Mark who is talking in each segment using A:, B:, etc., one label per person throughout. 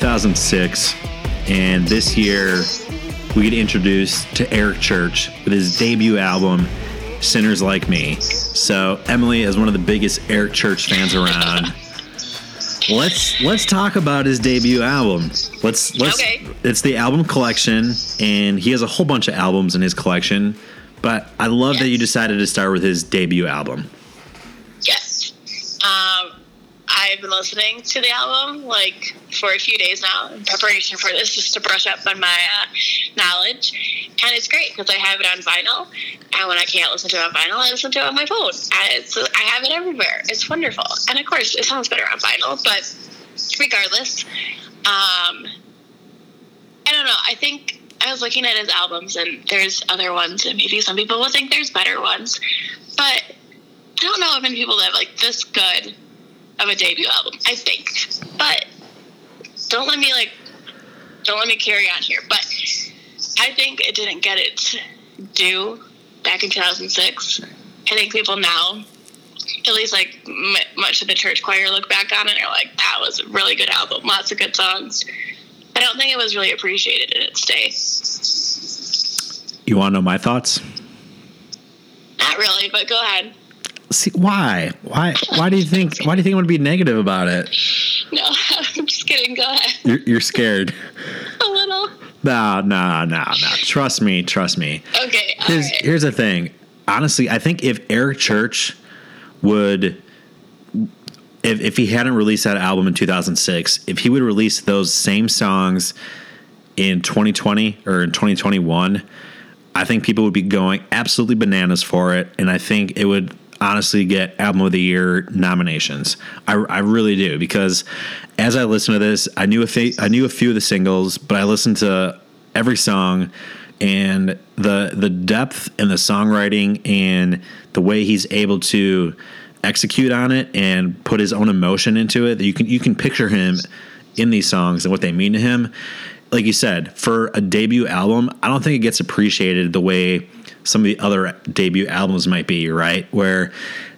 A: is 2006, and this year we get introduced to Eric Church with his debut album, Sinners Like Me. So, Emily, is one of the biggest Eric Church fans around, let's let's talk about his debut album. Let's let's
B: Okay.
A: it's the album collection, and he has a whole bunch of albums in his collection. But I love that you decided to start with his debut album.
B: Yes. Um, I've been listening to the album like for a few days now in preparation for this, just to brush up on my uh, knowledge. And it's great because I have it on vinyl. And when I can't listen to it on vinyl, I listen to it on my phone. And it's, I have it everywhere. It's wonderful. And of course, it sounds better on vinyl. But regardless, um, I don't know. I think I was looking at his albums, and there's other ones, and maybe some people will think there's better ones. But I don't know of many people that have like this good of a debut album. I think, but don't let me like don't let me carry on here. But I think it didn't get its due back in 2006. I think people now, at least like m- much of the church choir, look back on it and are like, that was a really good album, lots of good songs. I don't think it was really appreciated in its day.
A: You want to know my thoughts?
B: Not really, but go ahead.
A: See why? Why? Why do you think? Why do you think I want to be negative about it?
B: No, I'm just kidding. Go ahead.
A: You're, you're scared.
B: A little.
A: No, no, no, no. Trust me. Trust me.
B: Okay.
A: Here's
B: right.
A: here's the thing. Honestly, I think if Eric Church would, if if he hadn't released that album in 2006, if he would release those same songs in 2020 or in 2021, I think people would be going absolutely bananas for it, and I think it would honestly get album of the year nominations. I, I really do because as I listen to this, I knew a fa- I knew a few of the singles, but I listened to every song and the the depth and the songwriting and the way he's able to execute on it and put his own emotion into it. You can you can picture him in these songs and what they mean to him like you said, for a debut album, I don't think it gets appreciated the way some of the other debut albums might be, right? Where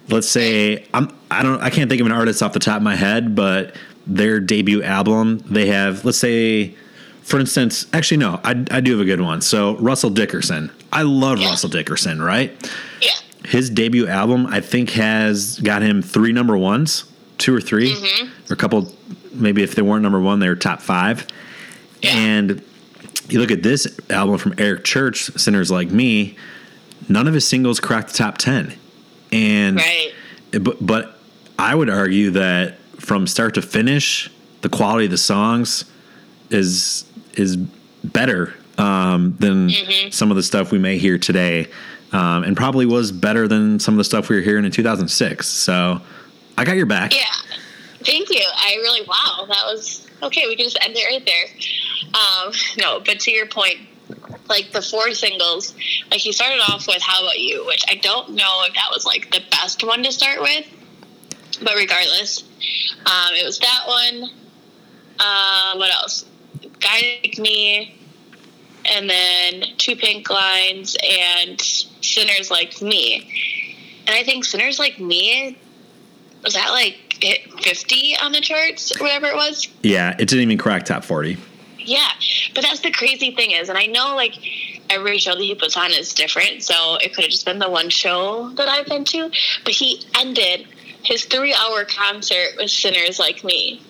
A: let's say I'm I don't I can't think of an artist off the top of my head, but their debut album, they have let's say for instance, actually no, I, I do have a good one. So Russell Dickerson. I love
B: Yeah.
A: Russell Dickerson, right?
B: Yeah.
A: His debut album, I think, has got him three number ones, two or 3 mm-hmm. or a couple. Maybe if they weren't number one, they were top five.
B: Yeah.
A: And you look at this album from Eric Church, Sinners Like Me, none of his singles cracked the top 10. And
B: Right.
A: but but I would argue that from start to finish, the quality of the songs is is better um, than some of the stuff we may hear today, um, and probably was better than some of the stuff we were hearing in 2006. So I got your back.
B: Yeah. Thank you. I really wow. That was okay. We can just end it right there. Um, no, but to your point, like the four singles, like he started off with "How About You," which I don't know if that was like the best one to start with, but regardless, um, it was that one. Uh, what else? "Guy Like Me," and then two pink lines and "Sinners Like Me." And I think "Sinners Like Me" was that like hit 50 on the charts whatever it was
A: Yeah, it didn't even crack top 40.
B: Yeah but that's the crazy thing is and i know like every show that he puts on is different so it could have just been the one show that i've been to but he ended his three hour concert with sinners like me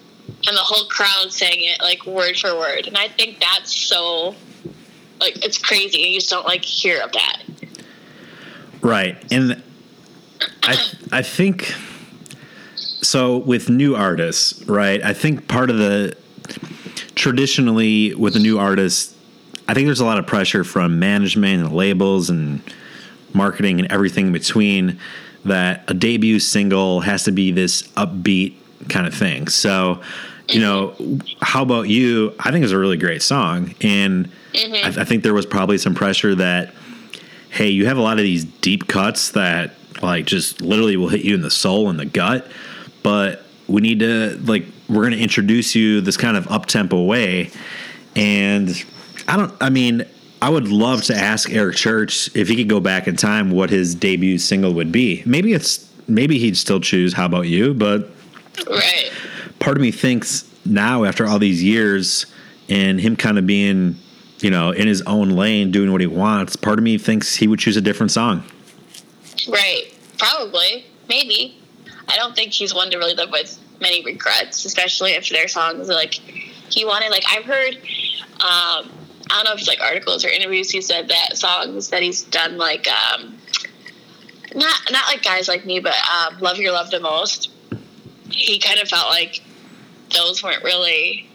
B: and the whole crowd sang it like word for word and i think that's so like it's crazy you just don't like hear of that
A: Right. And I I think so with new artists, right? I think part of the traditionally with a new artist, I think there's a lot of pressure from management and labels and marketing and everything in between that a debut single has to be this upbeat kind of thing. So, you know, how about you? I think it's a really great song, and mm-hmm. I, I think there was probably some pressure that hey, you have a lot of these deep cuts that like just literally will hit you in the soul and the gut, but we need to like we're going to introduce you this kind of up tempo way, and I don't. I mean, I would love to ask Eric Church if he could go back in time what his debut single would be. Maybe it's maybe he'd still choose "How About You," but
B: right
A: part of me thinks now after all these years and him kind of being, you know, in his own lane doing what he wants, part of me thinks he would choose a different song.
B: Right. Probably. Maybe. I don't think he's one to really live with many regrets, especially if their songs like he wanted. Like I've heard, um, I don't know if it's like articles or interviews. He said that songs that he's done, like um, not not like guys like me, but um, love your love the most. He kind of felt like those weren't really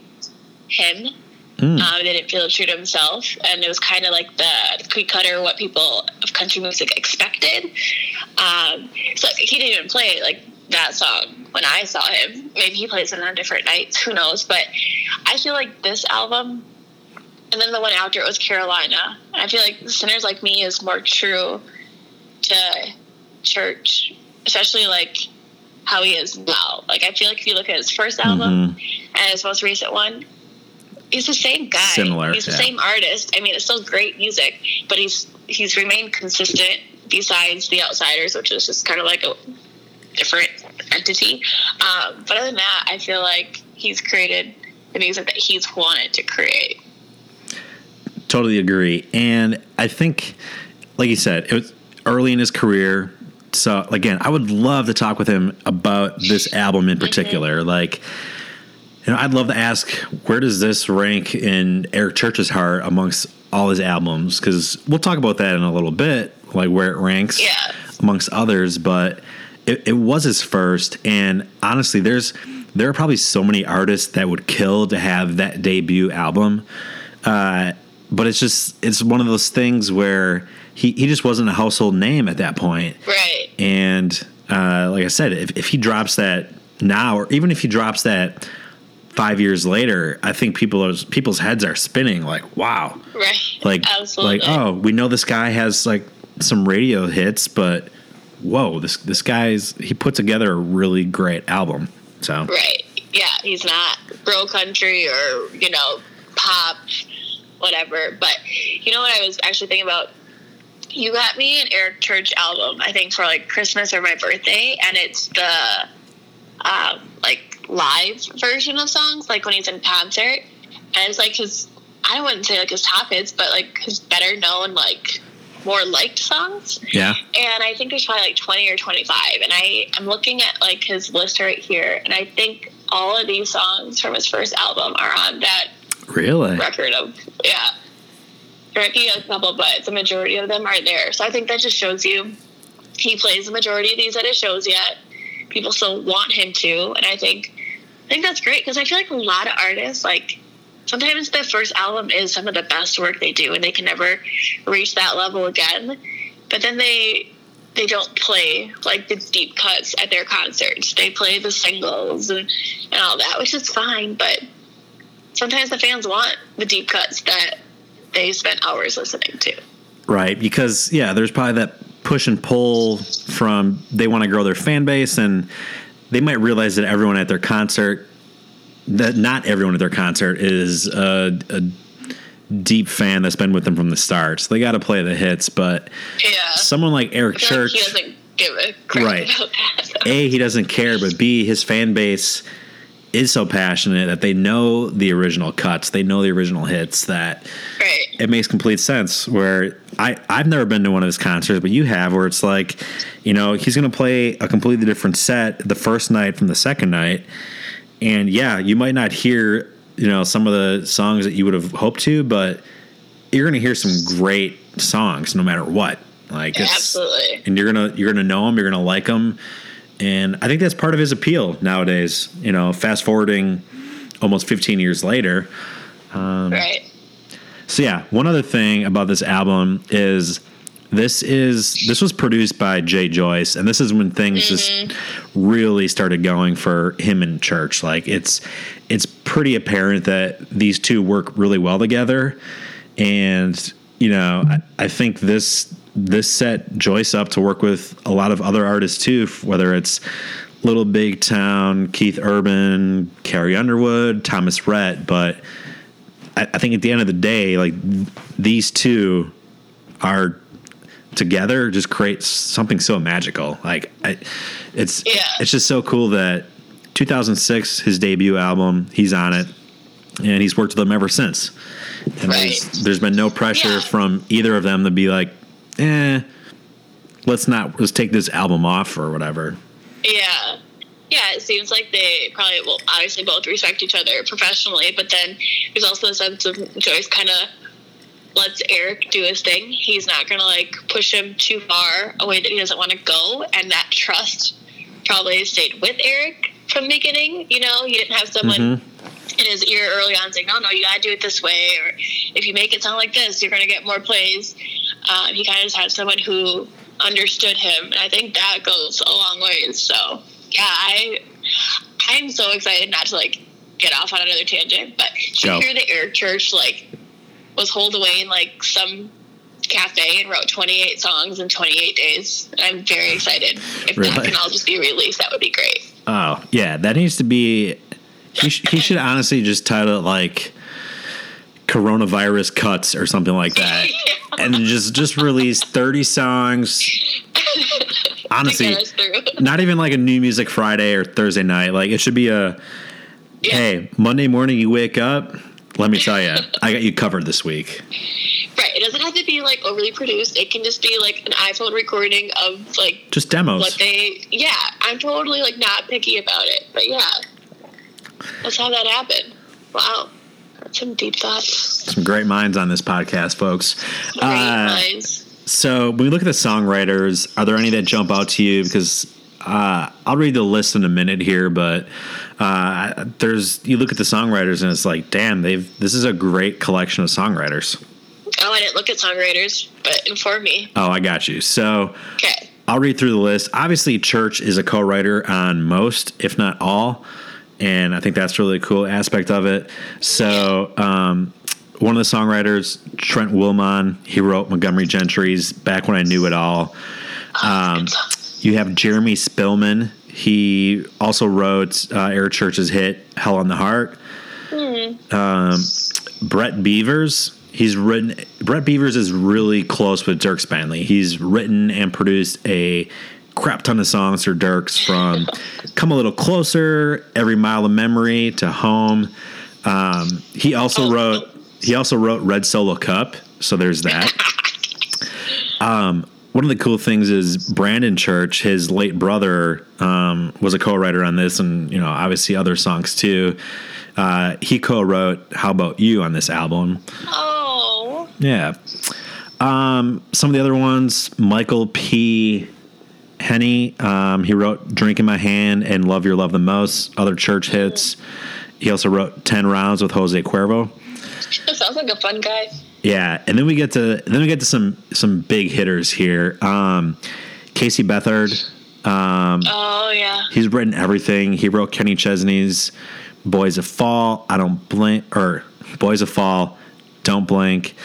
B: him. Mm. Um, didn't feel true to himself, and it was kind of like the cookie cutter what people of country music expected. Um, so he didn't even play it like that song when I saw him. Maybe he plays it on different nights. Who knows? But I feel like this album, and then the one after it was Carolina. I feel like Sinners Like Me is more true to church, especially like how he is now. Like I feel like if you look at his first album mm-hmm. and his most recent one, he's the same guy.
A: Similar.
B: He's the yeah. same artist. I mean, it's still great music, but he's he's remained consistent. Besides the Outsiders, which is just kind of like a different entity. Um, but other than that, I feel like he's created the music that he's wanted to create.
A: Totally agree, and I think, like you said, it was early in his career. So again, I would love to talk with him about this album in particular. Mm-hmm. Like, you know, I'd love to ask where does this rank in Eric Church's heart amongst all his albums? Because we'll talk about that in a little bit, like where it ranks
B: yeah.
A: amongst others. But it, it was his first, and honestly, there's there are probably so many artists that would kill to have that debut album. Uh, but it's just it's one of those things where he, he just wasn't a household name at that point.
B: Right.
A: And uh, like I said, if, if he drops that now, or even if he drops that five years later, I think people are, people's heads are spinning like, wow.
B: Right.
A: Like,
B: Absolutely.
A: like, oh, we know this guy has like some radio hits, but whoa, this this guy's he put together a really great album. So
B: right, yeah, he's not real country or you know pop, whatever. But you know what I was actually thinking about. You got me an Eric Church album, I think, for like Christmas or my birthday, and it's the um, like live version of songs, like when he's in concert, and it's like his. I wouldn't say like his top hits, but like his better known like more liked songs.
A: Yeah.
B: And I think there's probably like 20 or 25. And I, I'm looking at like his list right here. And I think all of these songs from his first album are on that
A: really
B: record of, yeah. There might be a couple, but the majority of them are there. So I think that just shows you he plays the majority of these at his shows yet. People still want him to. And I think, I think that's great because I feel like a lot of artists, like, sometimes the first album is some of the best work they do and they can never reach that level again. But then they they don't play like the deep cuts at their concerts. They play the singles and, and all that which is fine but sometimes the fans want the deep cuts that they spent hours listening to.
A: Right because yeah there's probably that push and pull from they want to grow their fan base and they might realize that everyone at their concert that not everyone at their concert is a, a deep fan that's been with them from the start. So they got to play the hits. But
B: yeah.
A: someone like Eric Church,
B: like he doesn't give a right.
A: a he doesn't care, but B his fan base is so passionate that they know the original cuts, they know the original hits that
B: right.
A: it makes complete sense. Where I I've never been to one of his concerts, but you have, where it's like, you know, he's going to play a completely different set the first night from the second night and yeah, you might not hear you know some of the songs that you would have hoped to, but you're going to hear some great songs no matter what. Like
B: absolutely,
A: and you're gonna you're gonna know them, you're gonna like them, and I think that's part of his appeal nowadays. You know, fast forwarding almost 15 years later.
B: Um, right.
A: So yeah, one other thing about this album is this is this was produced by Jay Joyce, and this is when things mm-hmm. just really started going for him in church. Like it's it's pretty apparent that these two work really well together, and you know I, I think this this set Joyce up to work with a lot of other artists too, whether it's Little Big Town, Keith Urban, Carrie Underwood, Thomas Rhett, but I, I think at the end of the day, like these two are together just creates something so magical. Like I, it's
B: yeah.
A: it's just so cool that 2006, his debut album. He's on it, and he's worked with them ever since. And
B: Right.
A: there's, there's been no pressure
B: Yeah.
A: from either of them to be like, eh, let's not let's take this album off or whatever.
B: Yeah. Yeah, it seems like they probably will obviously both respect each other professionally, but then there's also a sense of Joyce kind of lets Eric do his thing. He's not going to like push him too far away that he doesn't want to go, and that trust probably stayed with Eric from the beginning. You know, he didn't have someone
A: Mhm.
B: in his ear early on saying, "No, no, you gotta do it this way," or if you make it sound like this, you're gonna get more plays. Um, he kind of just had someone who understood him, and I think that goes a long ways. So, yeah, I I'm so excited not to like get off on another tangent, but to hear the Eric Church like was holed away in like some cafe and wrote 28 songs in 28 days. I'm very excited. If that can all just be released, that would be great.
A: Oh yeah, that needs to be. He, sh- he should honestly just title it like coronavirus cuts or something like that, and just just release thirty songs. Honestly,
B: get us through.
A: not even like a new music Friday or Thursday night. Like it should be a
B: Yeah.
A: hey Monday morning you wake up. Let me tell you, I got you covered this week.
B: Right. It doesn't have to be like overly produced. It can just be like an iPhone recording of like
A: Just demos.
B: what they. Yeah, I'm totally like not picky about it, but yeah, that's how that happened. Wow, that's some deep thoughts.
A: Some great minds on this podcast, folks.
B: Great
A: Uh,
B: minds.
A: So when we look at the songwriters, are there any that jump out to you? Because uh, I'll read the list in a minute here, but uh, there's you look at the songwriters and it's like, damn, they've this is a great collection of songwriters.
B: Oh, I didn't look at songwriters, but inform me.
A: Oh, I got you. So
B: Okay.
A: I'll read through the list. Obviously, Church is a co-writer on most, if not all, and I think that's really a cool aspect of it. So, um, one of the songwriters, Trent Willmon, he wrote Montgomery Gentry's "Back When I Knew It All." Um, you have Jeremy Spillman. He also wrote uh, Eric Church's hit "Hell on the Heart." Um, Brett Beavers. He's written. Brett Beavers is really close with Dierks Bentley. He's written and produced a crap ton of songs for Dierks from "Come a Little Closer," "Every Mile of Memory" to "Home." Um, he also
B: Oh.
A: wrote. He also wrote "Red Solo Cup." So there's that. Um, one of the cool things is Brandon Church, his late brother, um, was a co-writer on this, and you know, obviously other songs too. Uh, he co-wrote "How About You" on this album.
B: Oh,
A: Yeah. Um, some of the other ones, Michael P. Heeney, um, he wrote "Drink in My Hand" and "Love Your Love the Most." Other church hits. He also wrote 10 rounds with Jose Cuervo.
B: that sounds like a fun guy.
A: Yeah, and then we get to then we get to some some big hitters here. Um, Casey Beathard, um,
B: Oh yeah.
A: he's written everything. He wrote Kenny Chesney's "Boys of Fall." I don't blink or "Boys of Fall." Don't blink.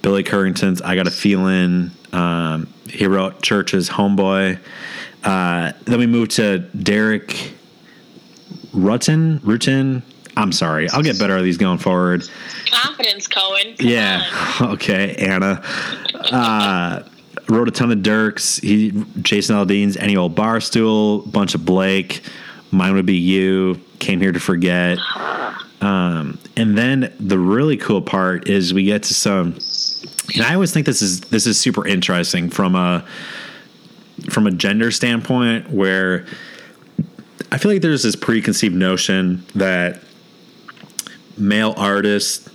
A: Billy Currington's "I Got a Feeling." Um, he wrote Church's "Homeboy." Uh, then we move to Derek Rutten. Rutten. I'm sorry. I'll get better at these going forward.
B: Confidence, Cohen. Come
A: Yeah.
B: on.
A: Okay, Anna. Uh, wrote a ton of Dierks. He, Jason Aldean's any old bar stool, bunch of Blake. Mine would be you. Came here to forget. Um, and then the really cool part is we get to some. And I always think this is this is super interesting from a from a gender standpoint, where I feel like there's this preconceived notion that male artists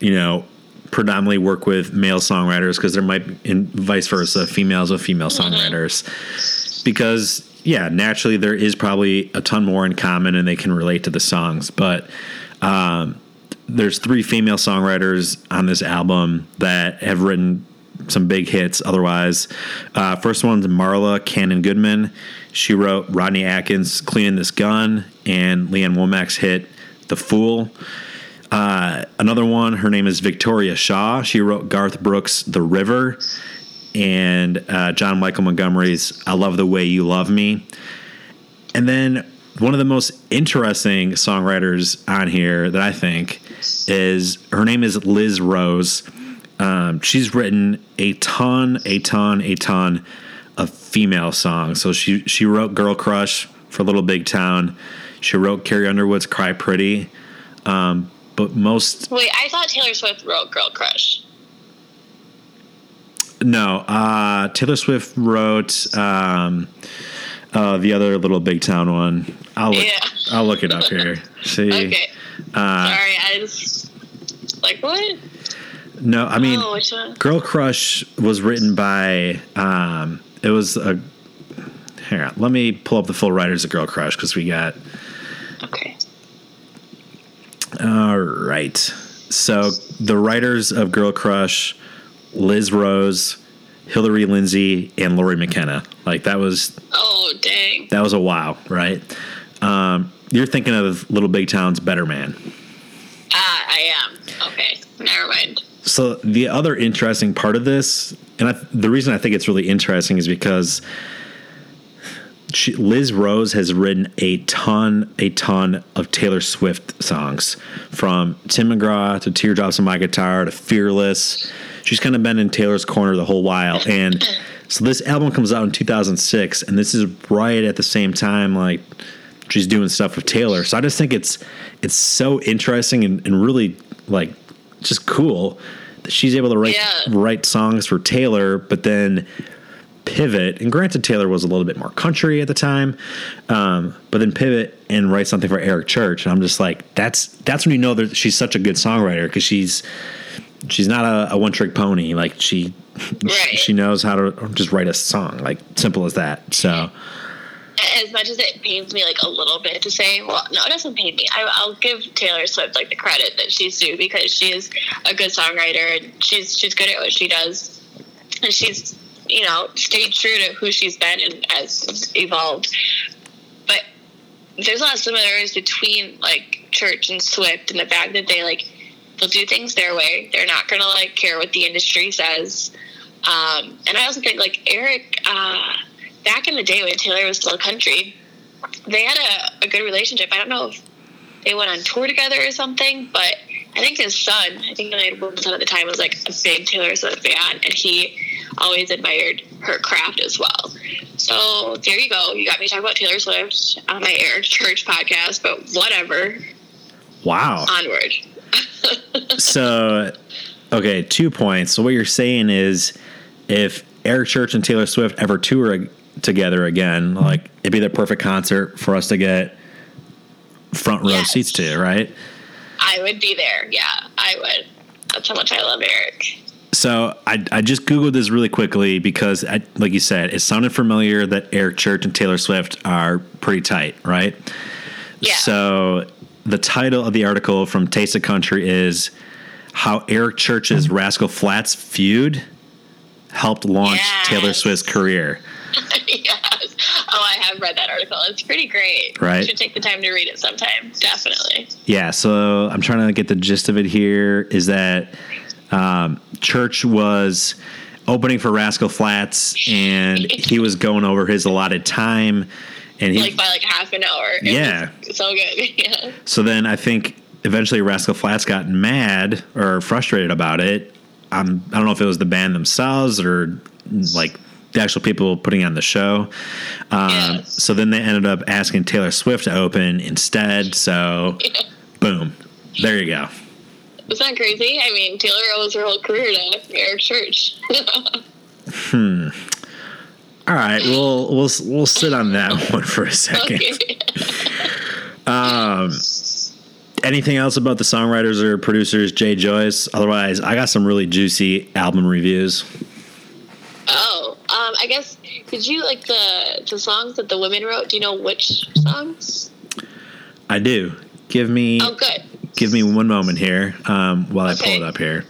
A: you know, predominantly work with male songwriters because there might, and vice versa, females with female songwriters. Because, yeah, naturally there is probably a ton more in common and they can relate to the songs. But um, there's three female songwriters on this album that have written some big hits otherwise. Uh, first one's Marla Cannon Goodman. She wrote Rodney Atkins' Cleaning This Gun and Lee Ann Womack's hit The Fool. Uh, another one, her name is Victoria Shaw. She wrote Garth Brooks' The River and uh, John Michael Montgomery's I Love the Way You Love Me. And then one of the most interesting songwriters on here that I think is her name is Liz Rose. Um, she's written a ton, a ton, a ton of female songs. So she she wrote Girl Crush for Little Big Town. She wrote Carrie Underwood's "Cry Pretty," um, but most
B: Wait, I thought Taylor Swift wrote Girl Crush.
A: no. Uh, Taylor Swift wrote um, uh, the other little big town one. I'll look,
B: Yeah.
A: I'll look it up here. See,
B: Okay.
A: uh,
B: Sorry, I just like what?
A: no, I mean.
B: oh.
A: Girl Crush was written by um it was a here on, let me pull up the full writers of Girl Crush because we got
B: Okay.
A: all right. So the writers of Girl Crush, Liz Rose, Hillary Lindsey, and Lori McKenna. Like that was
B: Oh, dang.
A: that was a wow, right? Um, you're thinking of Little Big Town's Better Man.
B: Ah, I am. Okay. Never mind.
A: So the other interesting part of this, and I, the reason I think it's really interesting is because she, Liz Rose has written a ton, a ton of Taylor Swift songs, from Tim McGraw to Teardrops on My Guitar to Fearless. She's kind of been in Taylor's corner the whole while, and so this album comes out in 2006, and this is right at the same time like she's doing stuff with Taylor. So I just think it's it's so interesting and, and really like just cool that she's able to write
B: Yeah.
A: write songs for Taylor, but then pivot. And granted, Taylor was a little bit more country at the time, um, but then pivot and write something for Eric Church. And I'm just like, that's that's when you know that she's such a good songwriter because she's she's not a, a one trick pony. Like she
B: Right.
A: she knows how to just write a song. Like simple as that. So
B: As much as it pains me like a little bit to say, well, no, it doesn't pain me. I, I'll give Taylor Swift like the credit that she's due because she is a good songwriter and she's she's good at what she does, and she's you know stayed true to who she's been and has evolved. But there's a lot of similarities between like Church and Swift and the fact that they like they'll do things their way. They're not gonna like care what the industry says. Um, and I also think like Eric, uh, back in the day when Taylor was still country, they had a, a good relationship. I don't know if they went on tour together or something, but I think his son, I think my son at the time was like a big Taylor Swift fan, and he always admired her craft as well. So there you go. You got me talking about Taylor Swift on my Eric Church podcast, but whatever.
A: wow.
B: Onward.
A: so okay two points so what you're saying is if eric church and taylor swift ever tour together again like it'd be the perfect concert for us to get front row
B: Yes.
A: seats to right
B: I would be there. Yeah, I would. That's how much I love Eric.
A: so I, I just googled this really quickly because I, like you said it sounded familiar that eric church and taylor swift are pretty tight right
B: Yeah.
A: so the title of the article from taste of country is how eric church's rascal flatts feud helped launch
B: Yes.
A: taylor swift's career
B: yes. Oh, I have read that article. It's pretty great.
A: Right.
B: You should take the time to read it sometime. Definitely.
A: Yeah, so I'm trying to get the gist of it here is that um, Church was opening for Rascal Flatts and he was going over his allotted time and he
B: Like by like half an hour. It
A: Yeah.
B: so good. Yeah.
A: so then I think eventually Rascal Flatts got mad or frustrated about it. Um, I don't know if it was the band themselves or like the actual people putting on the show. Um,
B: Yeah.
A: So then they ended up asking Taylor Swift to open instead. So boom, there you go.
B: Isn't that crazy? I mean, Taylor owes her whole career to Eric Church. Hmm.
A: All right, we'll we'll we'll sit on that one for a second.
B: okay.
A: Anything else about the songwriters or producers, Jay Joyce? Otherwise, I got some really juicy album reviews.
B: Um, I guess did you like the the songs that the women wrote? Do you know which songs?
A: I do. Give me
B: Oh, good.
A: give me one moment here um, while I pull it up here.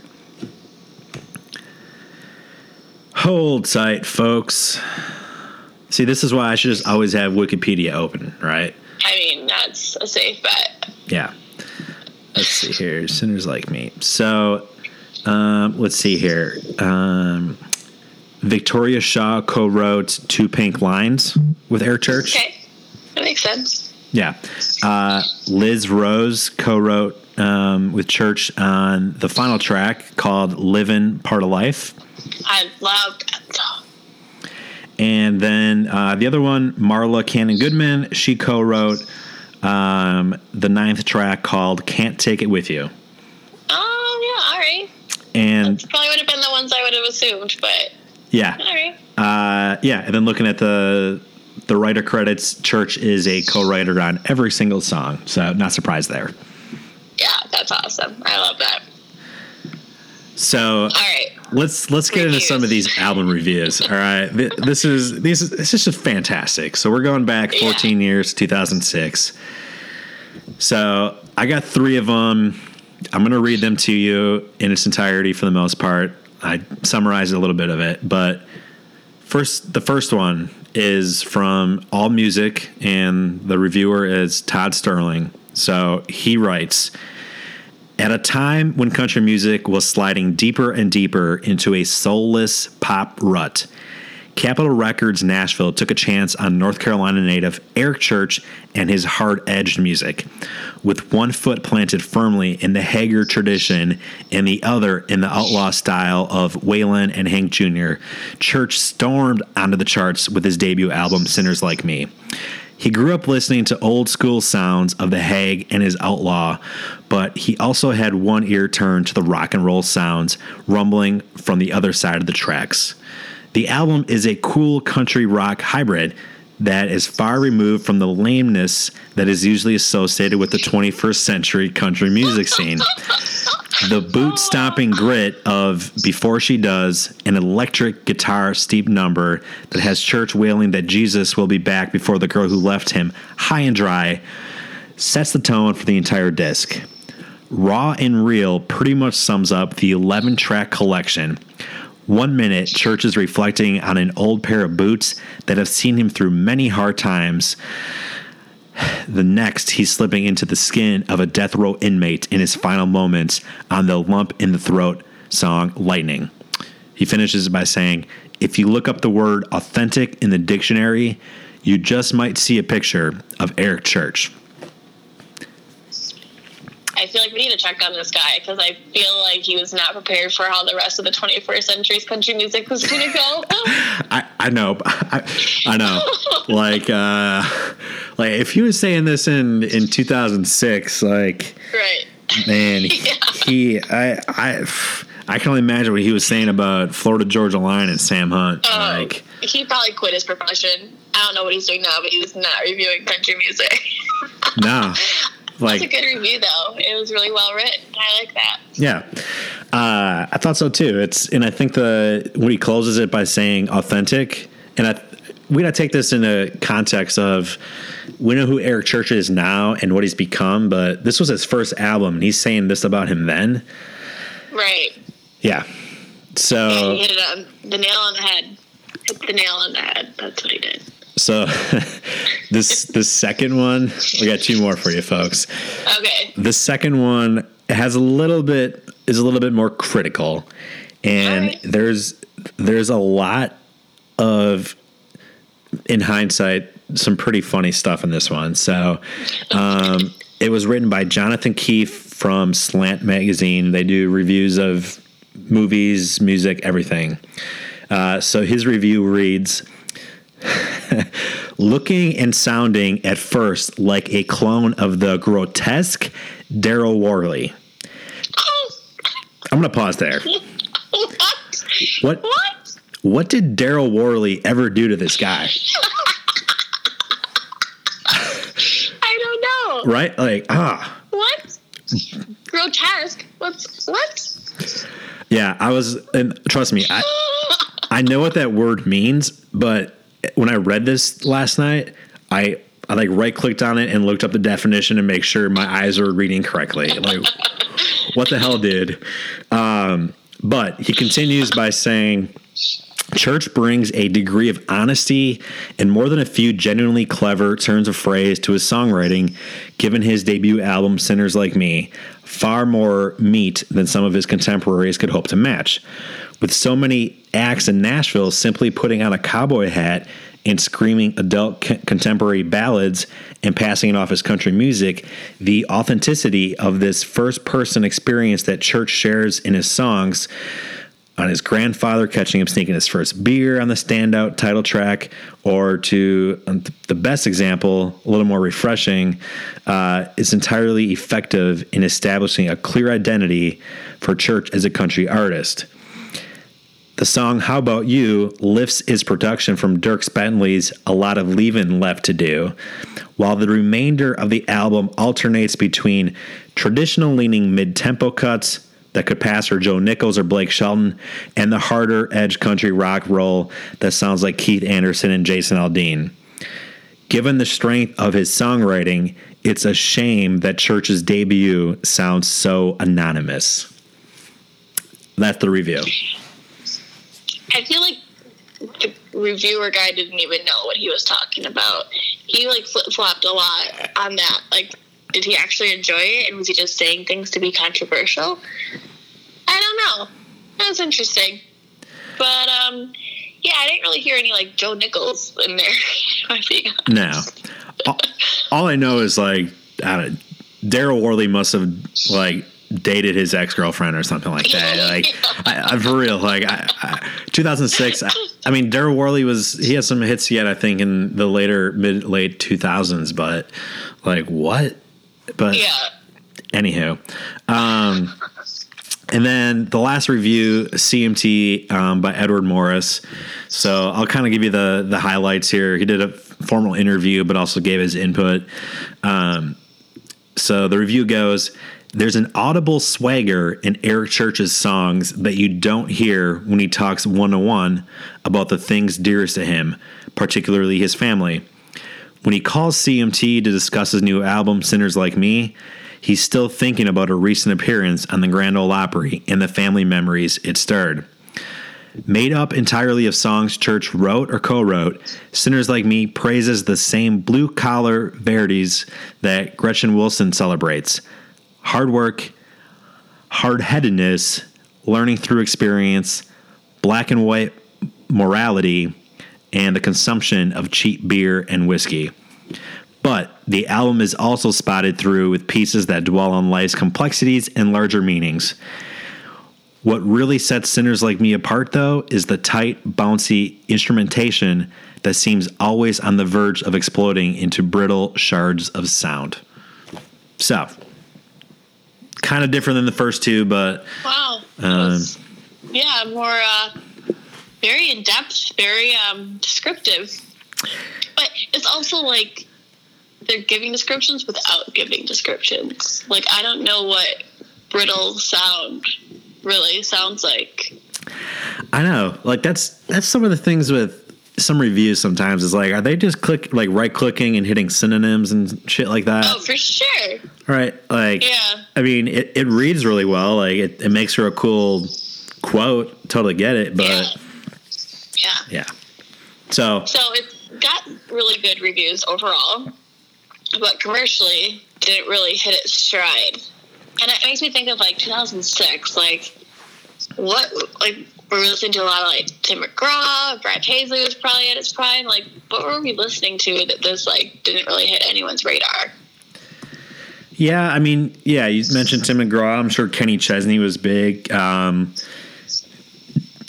A: Hold tight, folks. See, this is why I should just always have Wikipedia open, right?
B: I mean, that's a safe bet.
A: Yeah. Let's see here. Sinners like me. So, um, let's see here. Um, Victoria Shaw co-wrote Two Pink Lines with Eric Church.
B: Okay, that makes sense.
A: Yeah. Uh, Liz Rose co-wrote um, with Church on the final track called "Living Part of Life,"
B: I love that song.
A: and then uh, the other one, Marla Cannon Goodman, she co-wrote um, the ninth track called "Can't Take It With You,"
B: Oh yeah, all right.
A: and
B: Probably would have been the ones I would have assumed, but
A: yeah,
B: right.
A: Uh, yeah, and then looking at the the writer credits, Church is a co-writer on every single song, so not surprised there.
B: Yeah, that's awesome. I love that.
A: So
B: All right.
A: let's let's get into some of these album reviews. All right, this is this is this is just fantastic. So we're going back 14 years, 2006. So I got three of them. I'm going to read them to you in its entirety for the most part. I summarized a little bit of it, but first, the first one is from All Music, and the reviewer is Todd Sterling. So he writes. At a time when country music was sliding deeper and deeper into a soulless pop rut, Capitol Records Nashville took a chance on North Carolina native Eric Church and his hard edged music. With one foot planted firmly in the Haggard tradition and the other in the outlaw style of Waylon and Hank Jr., Church stormed onto the charts with his debut album, Sinners Like Me. He grew up listening to old school sounds of the Hag and his outlaw, but he also had one ear turned to the rock and roll sounds rumbling from the other side of the tracks. The album is a cool country rock hybrid that is far removed from the lameness that is usually associated with the 21st century country music scene. The boot stomping grit of Before She Does, an electric guitar steep number that has church wailing that Jesus will be back before the girl who left him high and dry, sets the tone for the entire disc. Raw and Real pretty much sums up the 11 track collection. One minute, Church is reflecting on an old pair of boots that have seen him through many hard times. The next, he's slipping into the skin of a death row inmate in his final moments on the lump in the throat song Lightning. He finishes by saying, If you look up the word authentic in the dictionary, you just might see a picture of Eric Church.
B: I feel like we need to check on this guy because I feel like he was not prepared for how the rest of the 21st century's country music was going to go.
A: I, I know, I, I know. like, uh, like if he was saying this in in 2006, like,
B: right.
A: man, he, I, I, I can only imagine what he was saying about Florida Georgia Line and Sam Hunt.
B: Um,
A: like,
B: he probably quit his profession. I don't know what he's doing now, but he's not reviewing country music.
A: nah, like,
B: That's a good review, though. It was really well written. I like that.
A: Yeah, uh, I thought so too. It's and I think the when he closes it by saying authentic, and I we gotta take this in the context of we know who Eric Church is now and what he's become, but this was his first album, and he's saying this about him then.
B: Right.
A: Yeah. So
B: Yeah, he hit it on the nail on the head. Hit the nail on the head. That's what he did.
A: So this the second one, we got two more for you folks.
B: Okay.
A: The second one has a little bit is a little bit more critical, and
B: Alright.
A: there's there's a lot of in hindsight some pretty funny stuff in this one. So um, it was written by Jonathan Keefe from Slant Magazine. They do reviews of movies, music, everything. Uh, so his review reads looking and sounding at first like a clone of the grotesque Darryl Worley. I'm going to pause there.
B: what?
A: What
B: What?
A: what did Darryl Worley ever do to this guy?
B: I don't know.
A: Right? Like, ah.
B: What? Grotesque. What's what?
A: Yeah, I was and trust me, I I know what that word means, but when I read this last night, I I like right clicked on it and looked up the definition and make sure my eyes are reading correctly. Like, what the hell, dude? Um, but he continues by saying, Church brings a degree of honesty and more than a few genuinely clever turns of phrase to his songwriting, given his debut album, Sinners Like Me, far more meat than some of his contemporaries could hope to match. With so many acts in Nashville simply putting on a cowboy hat and screaming adult c- contemporary ballads and passing it off as country music, the authenticity of this first person experience that Church shares in his songs on his grandfather catching him sneaking his first beer on the standout title track, or to um, the best example, a little more refreshing, uh, is entirely effective in establishing a clear identity for Church as a country artist. The song How About You lifts its production from Dierks Bentley's A Lot of Leaving Left to Do, while the remainder of the album alternates between traditional leaning mid tempo cuts that could pass for Joe Nichols or Blake Shelton, and the harder edge country rock roll that sounds like Keith Anderson and Jason Aldean. Given the strength of his songwriting, it's a shame that Church's debut sounds so anonymous. That's the review.
B: I feel like the reviewer guy didn't even know what he was talking about. He like flip flopped a lot on that. Like, did he actually enjoy it, and was he just saying things to be controversial? I don't know. That was interesting, but um, yeah, I didn't really hear any like Joe Nichols in there.
A: No, all, all I know is like Darryl Worley must have like dated his ex girlfriend or something like that. Like, I, I, for real, like I, I, 2006. I, mean, Darryl Worley was he has some hits yet, I think, in the later mid late 2000s, but like what? But
B: yeah.
A: Anywho, um, and then the last review, CMT um, by Edward Morris. So I'll kind of give you the the highlights here. He did a formal interview, but also gave his input. Um, so the review goes. There's an audible swagger in Eric Church's songs that you don't hear when he talks one on one about the things dearest to him, particularly his family. When he calls CMT to discuss his new album, Sinners Like Me, he's still thinking about a recent appearance on the Grand Ole Opry and the family memories it stirred. Made up entirely of songs Church wrote or co wrote, Sinners Like Me praises the same blue collar verities that Gretchen Wilson celebrates hard work, hard headedness, learning through experience, black and white morality, and the consumption of cheap beer and whiskey. But the album is also spotted through with pieces that dwell on life's complexities and larger meanings. What really sets Sinners Like Me apart, though, is the tight, bouncy instrumentation that seems always on the verge of exploding into brittle shards of sound. So, kind of different than the first two, but
B: wow, um, yeah, more uh, very in depth, very um, descriptive. But it's also like they're giving descriptions without giving descriptions. Like I don't know what brittle sound really sounds like.
A: I know, like that's that's some of the things with some reviews sometimes is like, are they just click like right clicking and hitting synonyms and shit like that?
B: Oh, for sure.
A: Right. Like,
B: yeah.
A: I mean, it, it reads really well. Like, it, it makes for a cool quote. Totally get it. But
B: yeah. Yeah.
A: yeah. So,
B: so it got really good reviews overall, but commercially didn't really hit its stride. And it makes me think of like 2006. Like, what, like, were we listening to a lot of like Tim McGraw, Brad Paisley was probably at its prime. Like, what were we listening to that this like didn't really hit anyone's radar?
A: Yeah, I mean, yeah, you mentioned Tim McGraw. I'm sure Kenny Chesney was big. Um,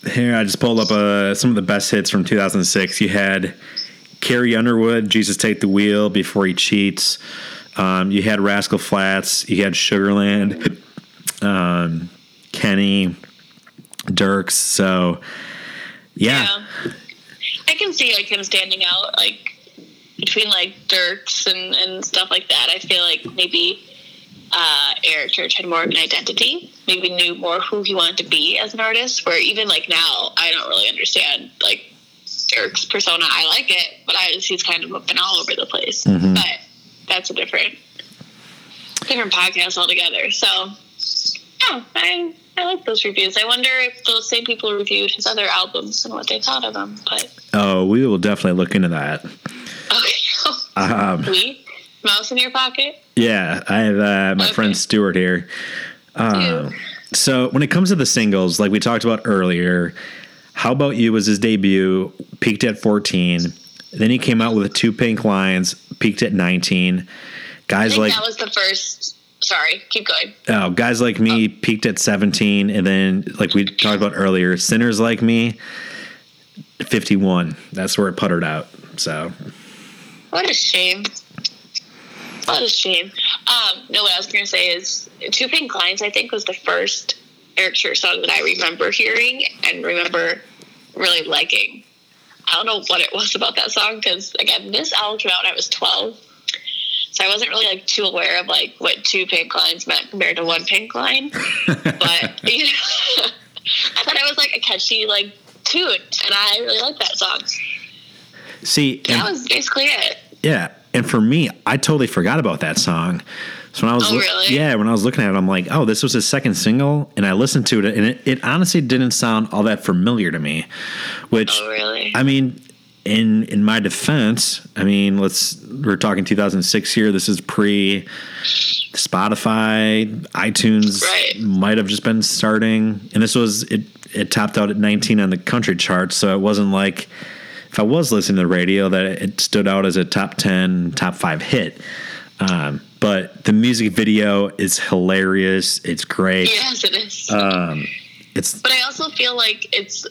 A: here, I just pulled up uh, some of the best hits from 2006. You had Carrie Underwood, Jesus Take the Wheel, Before He Cheats. Um, you had Rascal Flatts. You had Sugarland, um, Kenny, Dierks. So, yeah.
B: yeah. I can see like him standing out like between like Dierks and, and stuff like that. I feel like maybe uh, Eric Church had more of an identity, maybe knew more who he wanted to be as an artist. Where even like now, I don't really understand like Dierks' persona. I like it, but I just he's kind of been all over the place. Mm-hmm. But that's a different different podcast altogether. So, yeah, I I like those reviews. I wonder if those same people reviewed his other albums and what they thought of them. But
A: oh, we will definitely look into that.
B: Um, we mouse in your pocket.
A: Yeah, I have uh, my okay. friend Stuart here. Um, so when it comes to the singles, like we talked about earlier, "How About You" was his debut, peaked at 14. Then he came out with two pink lines, peaked at 19. Guys like
B: that was the first sorry, keep going.
A: Oh, guys like me oh. peaked at 17, and then like we talked about earlier, sinners like me, 51. That's where it puttered out. So,
B: what a shame. What a shame. Um, no, what I was going to say is Two Pink Lines, I think, was the first Eric Church song that I remember hearing and remember really liking. I don't know what it was about that song because, again, this album came out when I was 12. So I wasn't really like too aware of like what two pink lines meant compared to one pink line. but you know, I thought it was like a catchy like tune, and I really liked that song.
A: See,
B: that was basically it.
A: Yeah, and for me, I totally forgot about that song. So when I was,
B: oh, really?
A: yeah, when I was looking at it, I'm like, oh, this was his second single, and I listened to it, and it, it honestly didn't sound all that familiar to me. Which,
B: oh, really?
A: I mean, in in my defense, I mean, let's we're talking 2006 here. This is pre Spotify, iTunes
B: right.
A: might have just been starting, and this was it. It topped out at 19 on the country charts, so it wasn't like if I was listening to the radio that it stood out as a top 10, top five hit. Um, but the music video is hilarious. It's great.
B: Yes, it is.
A: Um, it's.
B: But I also feel like it's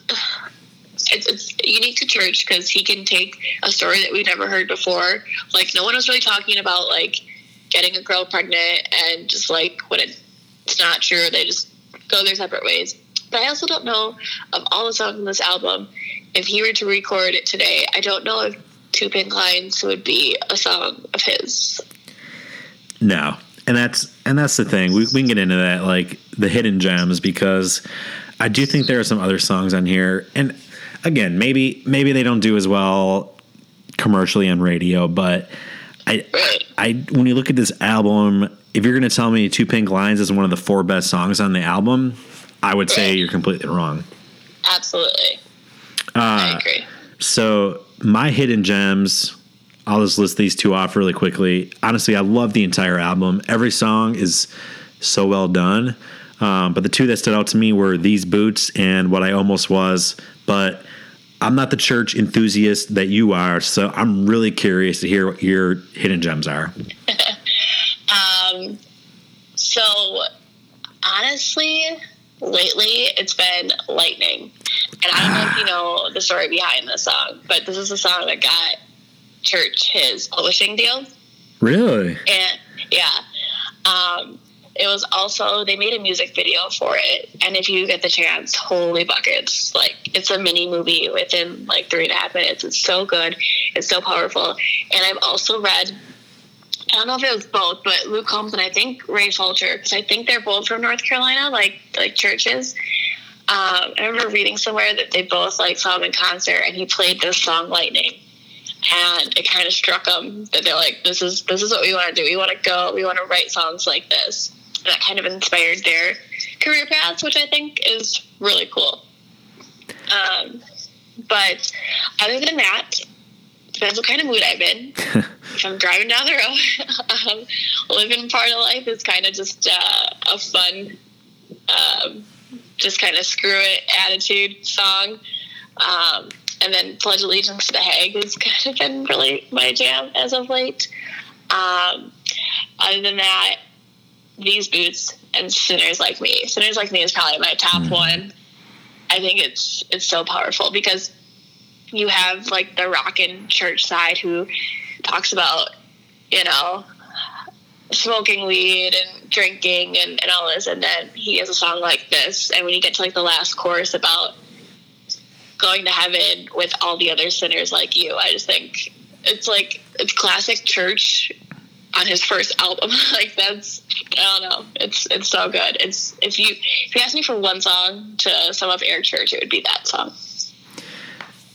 B: it's, it's unique to church because he can take a story that we've never heard before. Like no one was really talking about like getting a girl pregnant and just like when it's not true, they just go their separate ways. But I also don't know of all the songs in this album. If he were to record it today, I don't know if Two Pink Lines would be a song of his.
A: No, and that's and that's the thing. We, we can get into that like the hidden gems because I do think there are some other songs on here, and again, maybe maybe they don't do as well commercially on radio, but I I when you look at this album, if you're going to tell me Two Pink Lines is one of the four best songs on the album, I would say you're completely wrong.
B: Absolutely.
A: Uh, I agree. So my hidden gems, I'll just list these two off really quickly. Honestly, I love the entire album. Every song is so well done. Um, but the two that stood out to me were These Boots and What I Almost Was. But I'm not the church enthusiast that you are, so I'm really curious to hear what your hidden gems are.
B: um, so honestly, lately it's been lightning, and I don't know if you know the story behind this song, but this is a song that got church his publishing deal.
A: Really?
B: And yeah. Um, it was also they made a music video for it, and if you get the chance, holy buckets! Like it's a mini movie within like three and a half minutes. It's so good, it's so powerful, and I've also read. I don't know if it was both, but Luke Combs and I think Ray Fulcher, because I think they're both from North Carolina, like like churches. Um, I remember reading somewhere that they both like saw him in concert, and he played this song "Lightning," and it kind of struck them that they're like, "This is this is what we want to do. We want to go. We want to write songs like this." that kind of inspired their career paths, which I think is really cool. Um, but other than that, depends what kind of mood I'm in. if I'm driving down the road, um, living part of life is kind of just uh, a fun, um, just kind of screw it attitude song. Um, and then Pledge Allegiance to the Hag has kind of been really my jam as of late. Um, other than that, these boots and sinners like me. Sinners like me is probably my top mm-hmm. one. I think it's it's so powerful because you have like the rockin' church side who talks about you know smoking weed and drinking and, and all this and then he has a song like this and when you get to like the last chorus about going to heaven with all the other sinners like you i just think it's like it's classic church on his first album. like that's I don't know. It's it's so good. It's if you if you ask me for one song to sum up Eric Church, it would be that song.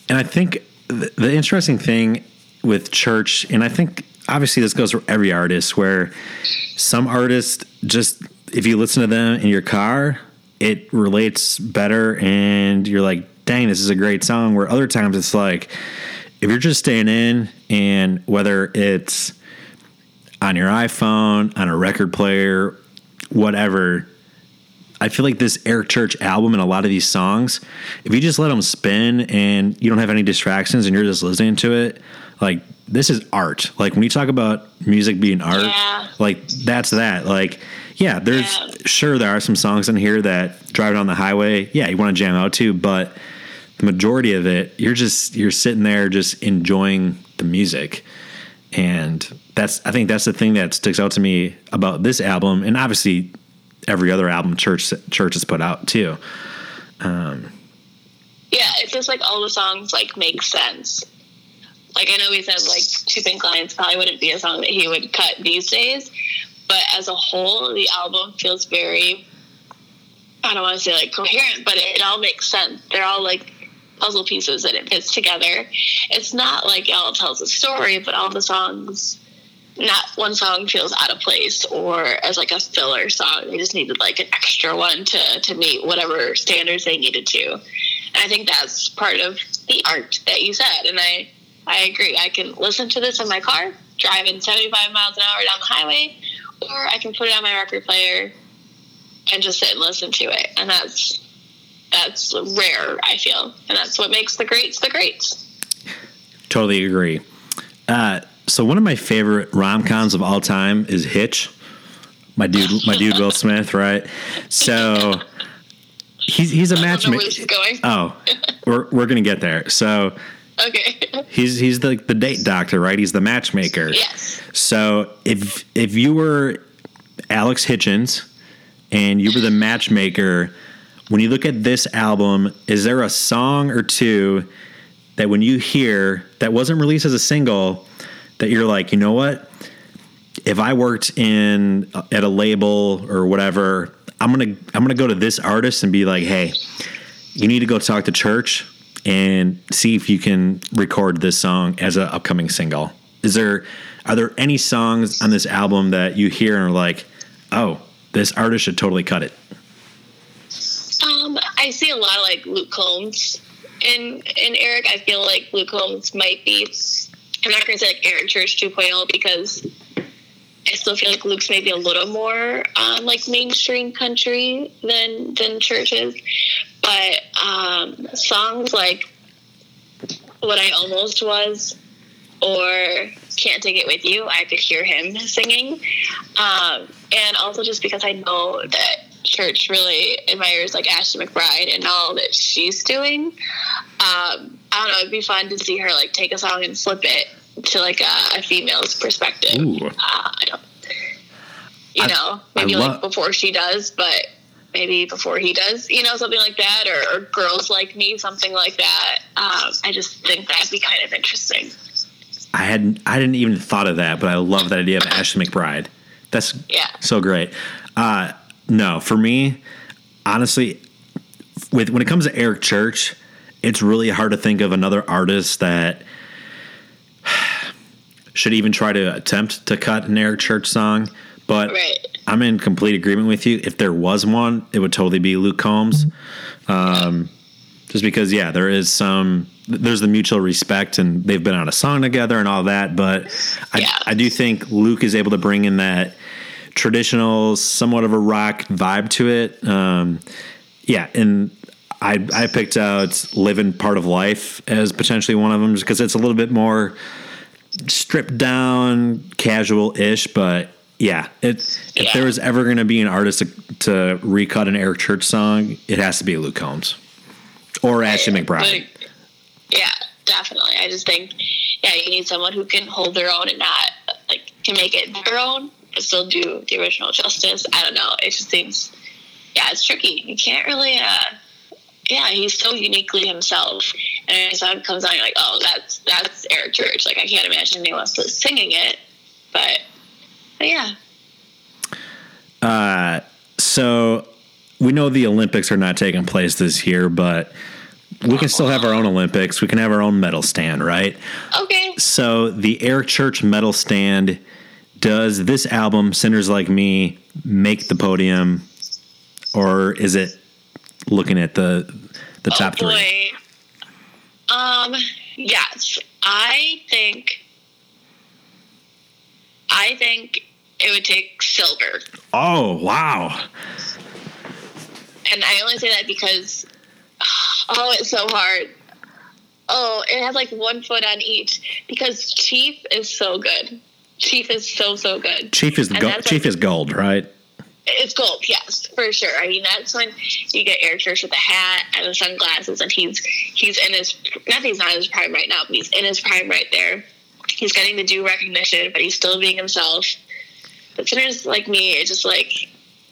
A: And I think the, interesting thing with Church, and I think obviously this goes for every artist, where some artists just if you listen to them in your car, it relates better, and you're like, dang, this is a great song. Where other times it's like, if you're just staying in, and whether it's on your iPhone, on a record player, whatever. I feel like this Eric Church album and a lot of these songs, if you just let them spin and you don't have any distractions and you're just listening to it, like this is art. Like when you talk about music being art,
B: Yeah.
A: like that's that. Like yeah, there's
B: Yeah.
A: sure there are some songs in here that driving on the highway, yeah, you want to jam out to, but the majority of it, you're just you're sitting there just enjoying the music. And that's I think that's the thing that sticks out to me about this album and obviously every other album church church has put out too.
B: Um, yeah, it's just like all the songs like make sense. Like I know we said like Two Pink Lines probably wouldn't be a song that he would cut these days, but as a whole, the album feels very I don't want to say like coherent, but it, it all makes sense. They're all like puzzle pieces that it fits together. It's not like it all tells a story, but all the songs not one song feels out of place or as like a filler song. They just needed like an extra one to, to meet whatever standards they needed to. And I think that's part of the art that you said. And I, I agree. I can listen to this in my car, driving 75 miles an hour down the highway, or I can put it on my record player and just sit and listen to it. And that's that's rare, I feel. And that's what makes the greats the greats.
A: Totally agree. Uh, so one of my favorite rom coms of all time is Hitch. My dude, my dude Will Smith, right? So he's he's a
B: I don't know where
A: matchmaker.
B: this is going.
A: Oh, we're we're gonna get there. So
B: Okay.
A: he's he's the the date doctor, right? He's the matchmaker.
B: yes.
A: So if if you were Alex Hitchens and you were the matchmaker, when you look at this album, is there a song or two that when you hear that wasn't released as a single that you're like, you know what? If I worked in at a label or whatever, I'm gonna I'm gonna go to this artist and be like, hey, you need to go talk to church and see if you can record this song as an upcoming single. Is there are there any songs on this album that you hear and are like, oh, this artist should totally cut it?
B: Um, I see a lot of like Luke Combs and and Eric. I feel like Luke Combs might be. I'm not going to say like Eric Church 2.0 because I still feel like Luke's maybe a little more um, like mainstream country than than churches. But um, songs like "What I Almost Was" or "Can't Take It With You," I could hear him singing, um, and also just because I know that church really admires like Ashley McBryde and all that she's doing. Um, I don't know. It'd be fun to see her like take a song and flip it to like a, a female's perspective.
A: Ooh.
B: Uh, I don't, you
A: I-
B: know,
A: I
B: maybe
A: lo-
B: like before she does, but maybe before he does, you know, something like that, or, or girls like me, something like that. Um, I just think that'd be kind of interesting.
A: I hadn't I didn't even thought of that, but I love that idea of Ashley McBryde. That's
B: Yeah.
A: so great. Uh, no, for me, honestly, with when it comes to Eric Church, it's really hard to think of another artist that should even try to attempt to cut an Eric Church song. But
B: Right.
A: I'm in complete agreement with you. If there was one, it would totally be Luke Combs. Um, just because, yeah, there is some, there's the mutual respect and they've been on a song together and all that. But I,
B: Yeah.
A: I do think Luke is able to bring in that traditional, somewhat of a rock vibe to it. Um, yeah. And I, I picked out Living Part of Life as potentially one of them just because it's a little bit more stripped down, casual ish, but yeah, it, if there was ever going to be an artist to, to recut an Eric Church song, it has to be Luke Combs or Ashley
B: McBryde. Yeah, definitely. I just think, yeah, you need someone who can hold their own and not like can make it their own, but still do the original justice. I don't know. It just seems, yeah, it's tricky. You can't really, uh, yeah, he's so uniquely himself. And his song comes on, you're like, oh, that's that's Eric Church. Like I can't imagine anyone else singing it, but, but yeah, uh,
A: So we know the Olympics are not taking place this year, but we can still have our own Olympics. We can have our own medal stand, right?
B: okay.
A: So the Eric Church medal stand does this album Sinners Like Me make the podium or is it looking at the the top
B: oh,
A: 3?
B: boy. Um, yes, I think. I think it would take silver,
A: Oh, wow.
B: and I only say that because oh, it's so hard. Oh, it has like one foot on each because Chief is so good. Chief is so so good.
A: Chief is gold. Chief
B: like-
A: is gold, right?
B: It's gold, yes, for sure. I mean, that's when you get Eric Church with the hat and the sunglasses, and he's he's in his not he's not in his prime right now, but he's in his prime right there. He's getting the due recognition, but he's still being himself. But sinners like me, it just like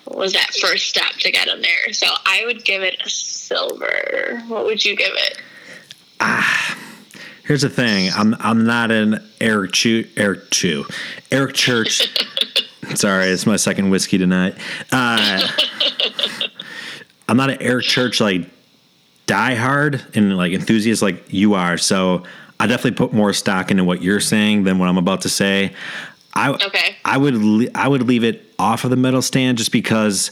B: was that first step to get him there. So I would give it a silver. What would you give it?
A: Ah, Here's the thing. I'm I'm not an Eric Chu Eric Chu Eric Church. sorry, it's my second whiskey tonight. Uh, I'm not an Eric Church like die hard and like enthusiast like you are. So I definitely put more stock into what you're saying than what I'm about to say. I
B: Okay.
A: I would le- I would leave it off of the medal stand just because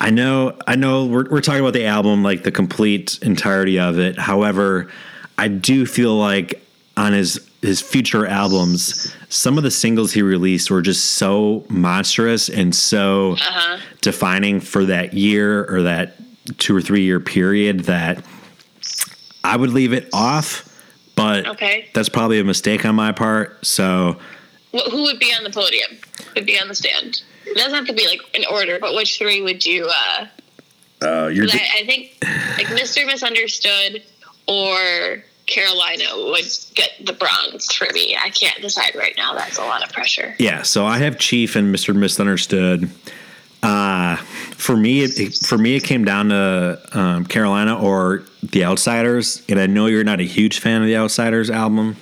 A: I know I know we're we're talking about the album like the complete entirety of it. However, I do feel like on his his future albums, some of the singles he released were just so monstrous and so
B: Uh-huh.
A: defining for that year or that two or three year period that I would leave it off. But
B: Okay.
A: that's probably a mistake on my part. So
B: Wh- Who would be on the podium? Would be on the stand. It doesn't have to be like in order, but which three would you? uh
A: uh, you're
B: I think like Mr. Misunderstood or Carolina would get the bronze for me. I can't decide right now. That's a lot of pressure.
A: Yeah, so I have Chief and Mr. Misunderstood. Uh, for me, it, for me, it came down to um, Carolina or The Outsiders, and I know you're not a huge fan of the Outsiders album,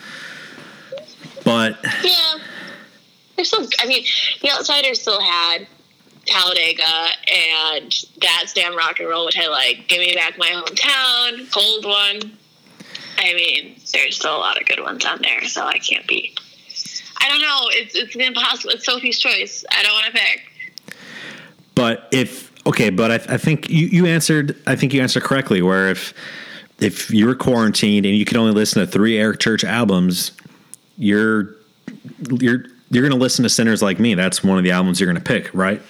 A: but
B: Yeah, they're still. I mean, the Outsiders still had Talladega and That's Damn Rock and Roll, which I like. Give Me Back My Hometown, Cold One. I mean, there's still a lot of good ones on there, so I can't be. I don't know. It's it's impossible. It's Sophie's choice. I don't want to pick.
A: but if okay, but I, I think you, you answered. I think you answered correctly. Where if if you're quarantined and you can only listen to three Eric Church albums, you're you're you're going to listen to Sinners Like Me. That's one of the albums you're going to pick, right?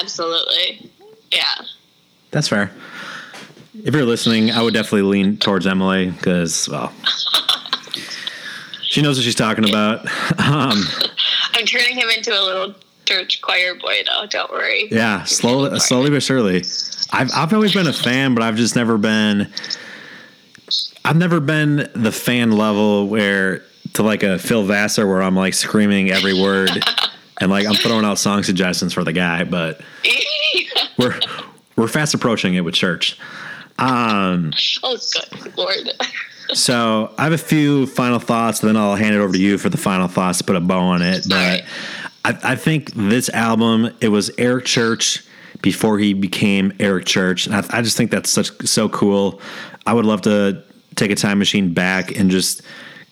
B: Absolutely. Yeah.
A: That's fair. If you're listening, I would definitely lean towards Emily because, well, she knows what she's talking about. Um,
B: I'm turning him into a little church choir boy, though. Don't worry.
A: yeah, slowly, slowly but surely. I've I've always been a fan, but I've just never been. I've never been the fan level where to like a Phil Vassar where I'm like screaming every word and like I'm throwing out song suggestions for the guy, but we're we're fast approaching it with church. Um,
B: oh, good lord.
A: So I have a few final thoughts, and then I'll hand it over to you for the final thoughts to put a bow on it. But
B: right.
A: I, I think this album, it was Eric Church before he became Eric Church, and I, I just think that's such so cool. I would love to take a time machine back and just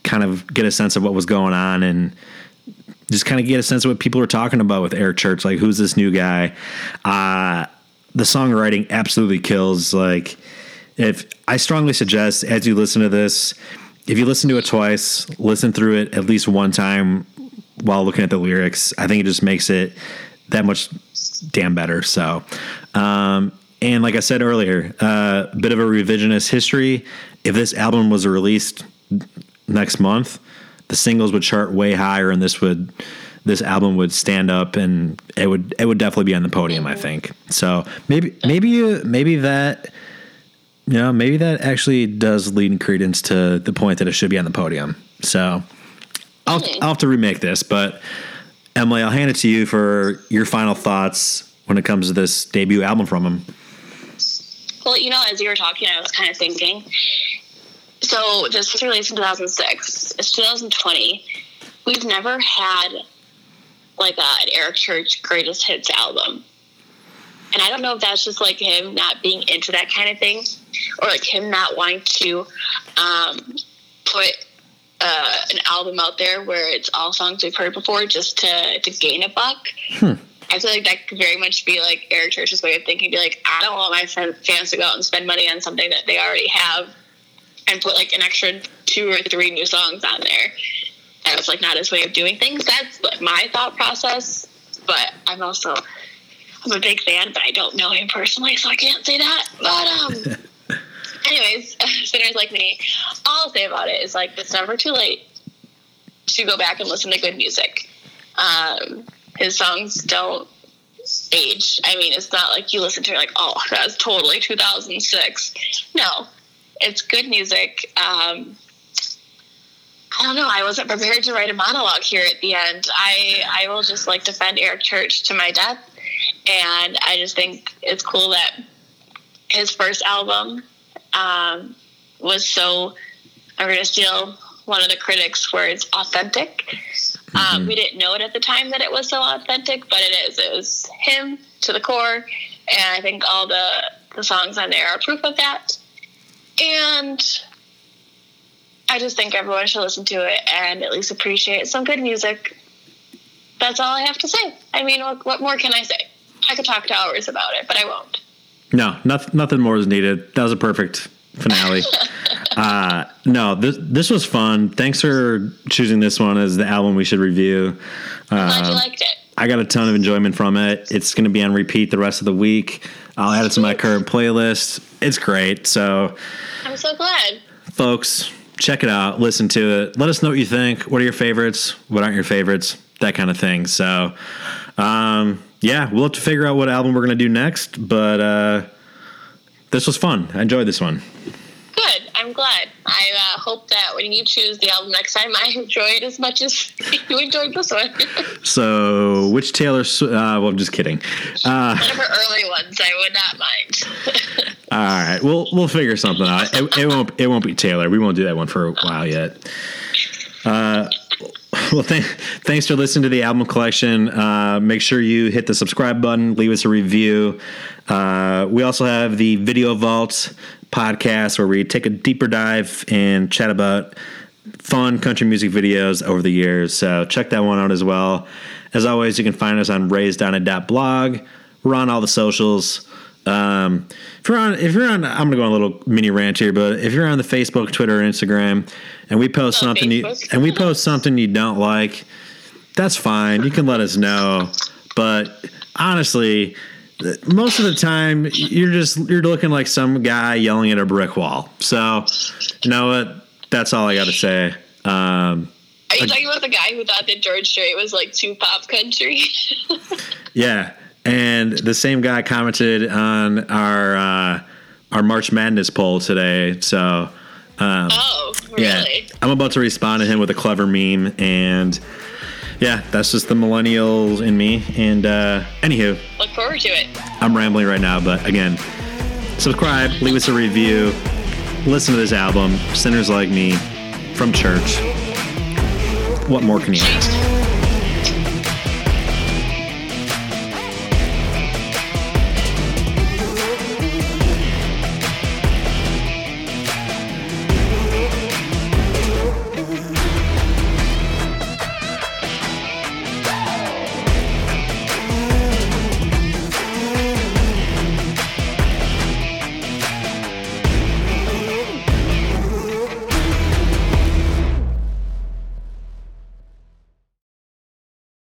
A: kind of get a sense of what was going on and just kind of get a sense of what people were talking about with Eric Church. Like, who's this new guy? Uh, the songwriting absolutely kills. Like, if I strongly suggest as you listen to this, if you listen to it twice, listen through it at least one time while looking at the lyrics. I think it just makes it that much damn better. So, um, and like I said earlier, a uh, bit of a revisionist history. If this album was released next month, the singles would chart way higher, and this would this album would stand up, and it would it would definitely be on the podium. I think so. Maybe maybe maybe that. You know, maybe that actually does lead in credence to the point that it should be on the podium. So I'll, I'll have to remake this, but Emily, I'll hand it to you for your final thoughts when it comes to this debut album from him.
B: Well, you know, as you were talking, I was kind of thinking. So this was released in 2006. It's 2020. We've never had like a, an Eric Church greatest hits album. And I don't know if that's just like him not being into that kind of thing, or like him not wanting to um, put uh, an album out there where it's all songs we've heard before just to, to gain a buck. I feel like that could very much be like Eric Church's way of thinking. Be like, I don't want my fans to go out and spend money on something that they already have, and put like an extra two or three new songs on there. And it's like not his way of doing things. That's like my thought process. But I'm also I'm a big fan, but I don't know him personally, so I can't say that. But um, anyways, Sinners Like Me. All I'll say about it is like it's never too late to go back and listen to good music. Um, his songs don't age. I mean, it's not like you listen to it like, oh, that's totally 2006. No, it's good music. Um, I don't know. I wasn't prepared to write a monologue here at the end. I I will just like defend Eric Church to my death, and I just think it's cool that his first album um, was so. I'm gonna steal one of the critics' words, authentic. Um, mm-hmm. Um, we didn't know it at the time that it was so authentic, but it is. It was him to the core, and I think all the the songs on there are proof of that. And I just think everyone should listen to it and at least appreciate some good music. That's all I have to say. I mean, what, what more can I say? I could talk to hours about it, but I won't.
A: No, nothing, nothing more is needed. That was a perfect finale. uh, no, this this was fun. Thanks for choosing this one as the album we should review.
B: Uh, glad you liked it.
A: I got a ton of enjoyment from it. It's going to be on repeat the rest of the week. I'll add it to my current playlist. It's great. So
B: I'm so glad,
A: folks check it out, listen to it. Let us know what you think. What are your favorites? What aren't your favorites? That kind of thing. So, um, yeah, we'll have to figure out what album we're going to do next. But uh, this was fun. I enjoyed this one.
B: Good. I'm glad. I uh, hope that when you choose the album next time, I enjoy it as much as you enjoyed this one.
A: so, which Taylor? Uh, well, I'm just kidding.
B: Uh, One of her early ones, I would not mind.
A: all right, we'll we'll figure something out. It, it, won't it won't be Taylor. We won't do that one for a while yet. Well, th- thanks for listening to the album collection. Uh, make sure you hit the subscribe button, leave us a review. Uh, we also have the Video Vault podcast where we take a deeper dive and chat about fun country music videos over the years. So check that one out as well. As always, you can find us on raisedonit.blog. We're on all the socials. Um, if you're on, if you're on, I'm gonna go on a little mini rant here, but if you're on the Facebook, Twitter, Instagram, and we post something you, and we post something you don't like, that's fine. You can let us know. But honestly, most of the time you're just you're looking like some guy yelling at a brick wall. So, you know what? That's all I got to say. Um,
B: Are you talking about the guy who thought that George Strait was like too pop country?
A: yeah, and the same guy commented on our uh, our March Madness poll today. So,
B: um, oh, really? Yeah,
A: I'm about to respond to him with a clever meme and yeah, that's just the millennials in me. And uh, anywho,
B: look forward to it.
A: I'm rambling right now, but again, subscribe, leave us a review, listen to this album, Sinners Like Me, from church. What more can you ask?